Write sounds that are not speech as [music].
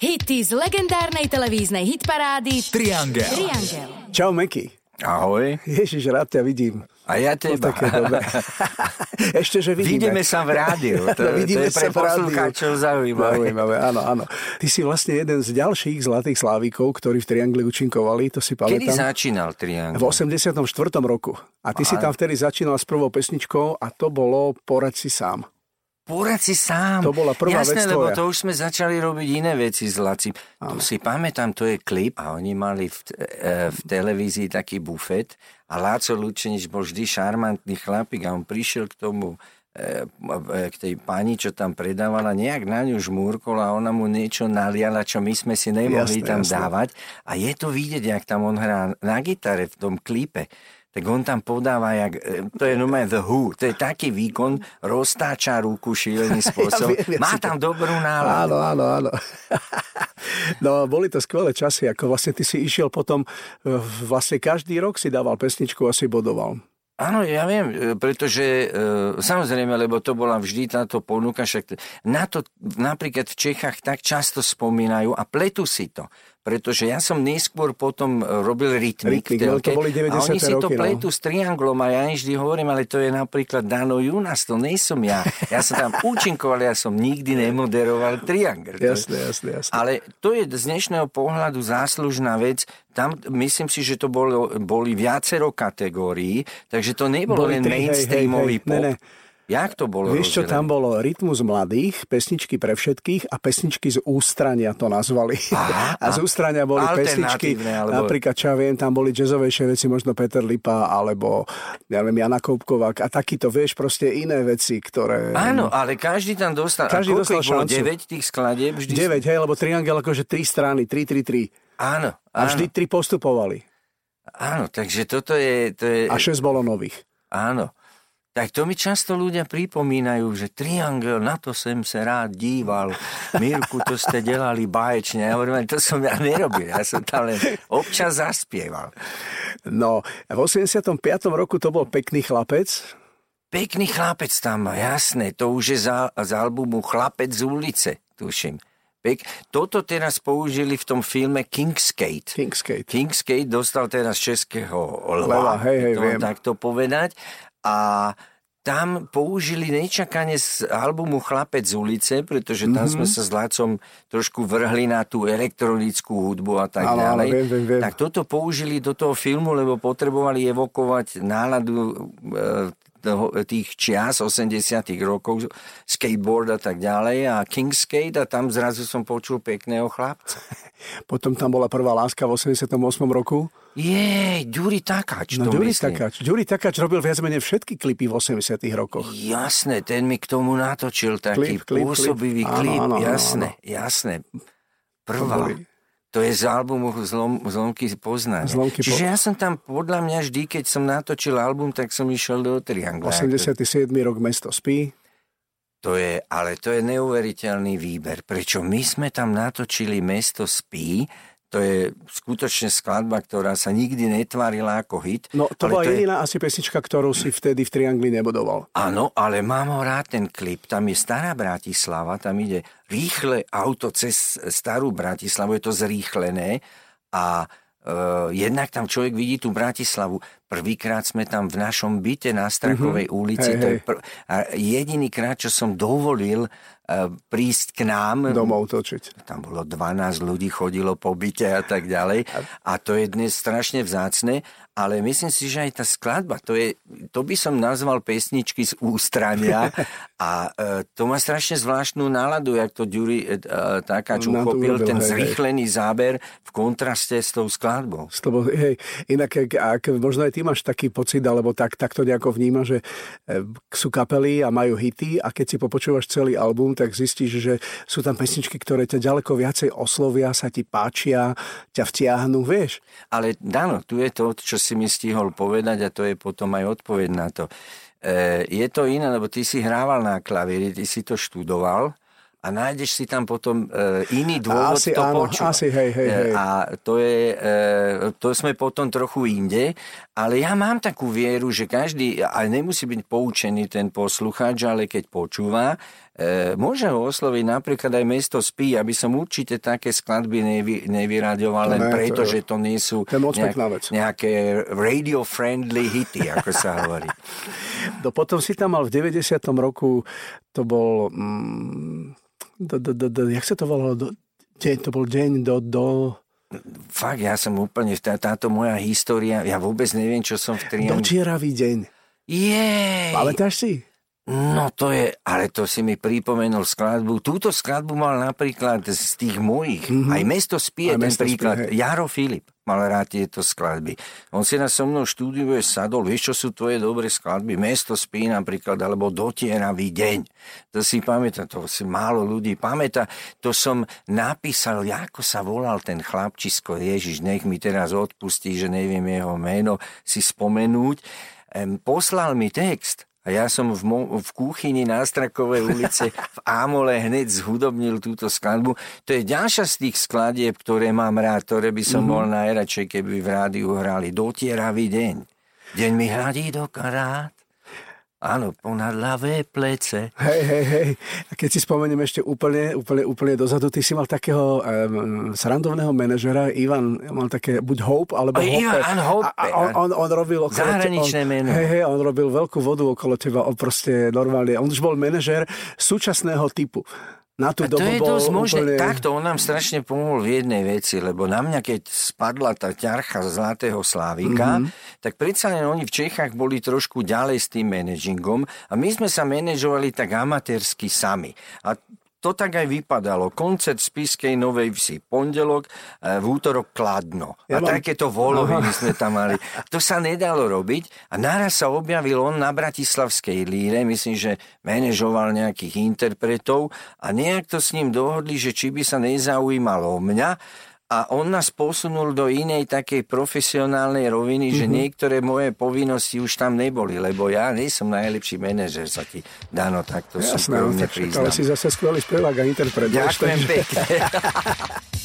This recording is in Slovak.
Hity z legendárnej televíznej hitparády Triangel. Triangel. Čau, Meky. Ahoj. Ježiš, rád ťa vidím. A ja Po teba. také dobe. [laughs] Ešte, že vidíme. Vidíme sa v rádiu. To, No, vidíme to je pre poslucháčov zaujímavé. Zaujímavé, áno, áno. Ty si vlastne jeden z ďalších zlatých slávikov, ktorí v Triangli účinkovali, to si Kedy pamätám. začínal Triangel? V 84. roku. A ty si tam vtedy začínal s prvou pesničkou a to bolo Poraď si sám. Poraď si sám. To bola prvá Jasné, vec lebo tvoja. to už sme začali robiť iné veci s Lacim. To si pamätám, to je klip a oni mali v, e, v televízii taký bufet a Láco Lučenič bol vždy šarmantný chlapík a on prišiel k tomu e, e, k tej pani, čo tam predávala, nejak na ňu žmúrkol a ona mu niečo naliala, čo my sme si nemohli Jasné, tam jasné. dávať. A je to vidieť, jak tam on hrá na gitare v tom klipe. Tak on tam podáva, jak, e, to je normálne The Who, to je taký výkon, roztáča ruku šílený [laughs] spôsob. viem, ja Má si to- tam dobrú náladu. Áno, áno, áno. [laughs] No, boli to skvelé časy, ako vlastne ty si išiel potom, e, vlastne každý rok si dával pesničku a si bodoval. Áno, ja viem, e, pretože e, samozrejme, lebo to bola vždy táto ponuka, však na to napríklad v Čechách tak často spomínajú a pletú si to. Pretože ja som neskôr potom e, robil rytmik, Rytmik, no, to boli a oni 90. si to roky, no. pletú s trianglom a ja vždy hovorím, ale to je napríklad Dano Junas, to nie som ja. Ja som tam [laughs] účinkoval, ja som nikdy nemoderoval triangl. To je- Jasné, jasné, jasné. ale to je z dnešného pohľadu záslužná vec. Tam myslím si, že to bolo, boli viacero kategórií, takže to nebolo Boli len tri, hej, mainstreamový hej, hej. Ne, pop. ne. Jak to bolo Vieš čo, rozdelené? tam bolo rytmus mladých, pesničky pre všetkých a pesničky z ústrania to nazvali. Aha, [laughs] a z ústrania boli pesničky, alebo- napríklad, čo ja viem, tam boli jazzovejšie veci, možno Peter Lipa, alebo ja neviem, Jana Koupková a takýto, vieš, proste iné veci, ktoré... Áno, ale každý tam dostal... Každý a dostal šancu. 9 tých skladieb? Vždy... 9, hej, lebo triangel akože 3 strany, 3, 3, 3. Áno, A áno, vždy 3 postupovali. áno, takže toto je... To je A 6 bolo nových. Áno. Tak to mi často ľudia pripomínajú, že triangel, na to som sa rád díval. Mirku, to ste delali báječne. Ja hovorím, to som ja nerobil. Ja som tam len občas zaspieval. No, v 85. roku to bol pekný chlapec. Pekný chlapec tam jasné. To už je za, z albumu Chlapec z ulice, tuším. Pek... Toto teraz použili v tom filme Kingskate. Kingskate. Kingskate dostal teraz českého Leva, lva, hej, hej, to viem. takto povedať. A tam použili nečakane z albumu Chlapec z ulice, pretože tam Mhm. sme sa s Lácom trošku vrhli na tú elektronickú hudbu a tak áno, ďalej. viem, viem, viem. Tak toto použili do toho filmu, lebo potrebovali evokovať náladu e, tých čias 80 rokov, skateboard a tak ďalej a Kingskate a tam zrazu som počul pekného chlapca. Potom tam bola prvá láska v 88. roku. Jej, Ďuri Takáč No, to Ďuri. Takáč. Ďuri Takáč robil viac menej všetky klipy v 80 rokoch. Jasné, ten mi k tomu natočil taký Klip, klip, pôsobivý klip. Áno, klip. áno, áno, jasné, jasné. Prvá. boli- To je z albumu Zlom, Zlomky poznania. Zlomky po- Čiže ja som tam, podľa mňa vždy, keď som natočil album, tak som išiel do Triangla. 87. rok Mesto spí. To je, ale to je neuveriteľný výber. Prečo my sme tam natočili Mesto spí, to je skutočne skladba, ktorá sa nikdy netvárila ako hit. No, to bola je- jediná asi pesnička, ktorú si vtedy v Triangli nebodoval. Áno, ale mám ho rád ten klip. Tam je stará Bratislava, tam ide rýchle auto cez starú Bratislavu, je to zrýchlené a e, jednak tam človek vidí tú Bratislavu. Prvýkrát sme tam v našom byte na Strakovej ulici. Hej, to je pr- a jediný krát, čo som dovolil e, prísť k nám, Domov točiť. tam bolo 12 ľudí, chodilo po byte a tak ďalej. A to je dnes strašne vzácne, ale myslím si, že aj tá skladba, to, je, to by som nazval pesničky z ústrania a e, to má strašne zvláštnu náladu, jak to Ďuri e, e, Takáč Na to uchopil, urobil, ten hej, hej. zrýchlený záber v kontraste s tou skladbou. To bol, hej, inak, ak, možno aj ty máš taký pocit, alebo tak, tak to nejako vníma, že e, sú kapely a majú hity a keď si popočúvaš celý album, tak zistíš, že sú tam pesničky, ktoré ťa ďaleko viacej oslovia, sa ti páčia, ťa vtiahnu, vieš. Ale Dano, tu je to, čo si mi stihol povedať a to je potom aj odpoveď na to. E, je to iné, lebo ty si hrával na klavíri, ty si to študoval a nájdeš si tam potom e, iný dôvod asi, to áno, počúvať. Asi, hej, hej, hej. A to, je, e, to sme potom trochu inde, ale ja mám takú vieru, že každý, aj nemusí byť poučený ten poslucháč, ale keď počúva, e, môže ho osloviť napríklad aj mesto spí, aby som určite také skladby nevy, nevyraďoval, len ne, preto, to je- že to nie sú to vec. nejaké radio-friendly hity, ako sa hovorí. [laughs] No potom si tam mal v 90. roku, to bol... Mm, do, do, do, do, jak sa to volalo? Do, deň, to bol deň do... do Fakt, ja som úplne, tá, táto moja história, ja vôbec neviem, čo som v triangli. dočieravý deň. Jej! Pamätáš si? No to je, ale to si mi pripomenul skladbu. Túto skladbu mal napríklad z tých mojich. Mm-hmm. Aj mesto spie, Aj ten Mesto spie, príklad. hej. Jaro Filip mal rád tieto skladby. On si na so mnou štúdiuje sadol, vieš, čo sú tvoje dobré skladby? Mesto spí napríklad, alebo Dotieravý deň. To si pamätá, to si málo ľudí pamätá. To som napísal, ako sa volal ten chlapčisko, Ježiš, nech mi teraz odpustí, že neviem jeho meno si spomenúť. Poslal mi text a ja som v, mo- v kuchyni na Strakovej ulice v Ámole hneď zhudobnil túto skladbu. To je ďalšia z tých skladieb, ktoré mám rád, ktoré by som mm-hmm. bol najradšej, keby v rádiu hrali. Dotieravý deň. Deň mi hladí do karát. Áno, ponad ľavé plece. Hej, hej, hej. A keď si spomeniem ešte úplne, úplne, úplne dozadu, ty si mal takého um, srandovného manažera, Ivan, mal také buď Hope, alebo Hope. Ivan, áno, Hope, A, on, on, on robil okolo Zahraničné on, meno. Hej, hej, on robil veľkú vodu okolo teba, on proste normálne, on už bol manažer súčasného typu. Na tú A to dobu je bol dosť možné. úplne... Takto on nám strašne pomohol v jednej veci, lebo na mňa, keď spadla tá ťarcha Zlatého Slávika, Mhm. mm-hmm. tak predsa len oni v Čechách boli trošku ďalej s tým manažingom a my sme sa manažovali tak amatérsky sami. A to tak aj vypadalo. Koncert Spiskej Novej Vsi, pondelok, e, v útorok Kladno. Ja a mám- takéto voloviny sme tam mali. To sa nedalo robiť a naraz sa objavil on na Bratislavskej líre, myslím, že manažoval nejakých interpretov a nejak to s ním dohodli, že či by sa nezaujímalo o mňa a on nás posunul do inej takej profesionálnej roviny, mm-hmm. že niektoré moje povinnosti už tam neboli, lebo ja nie som najlepší manažer, sa ti Dano takto Jasné, súkromne ale priznám. si zase skvelý spevák a interpret. Ďakujem pekne. [laughs]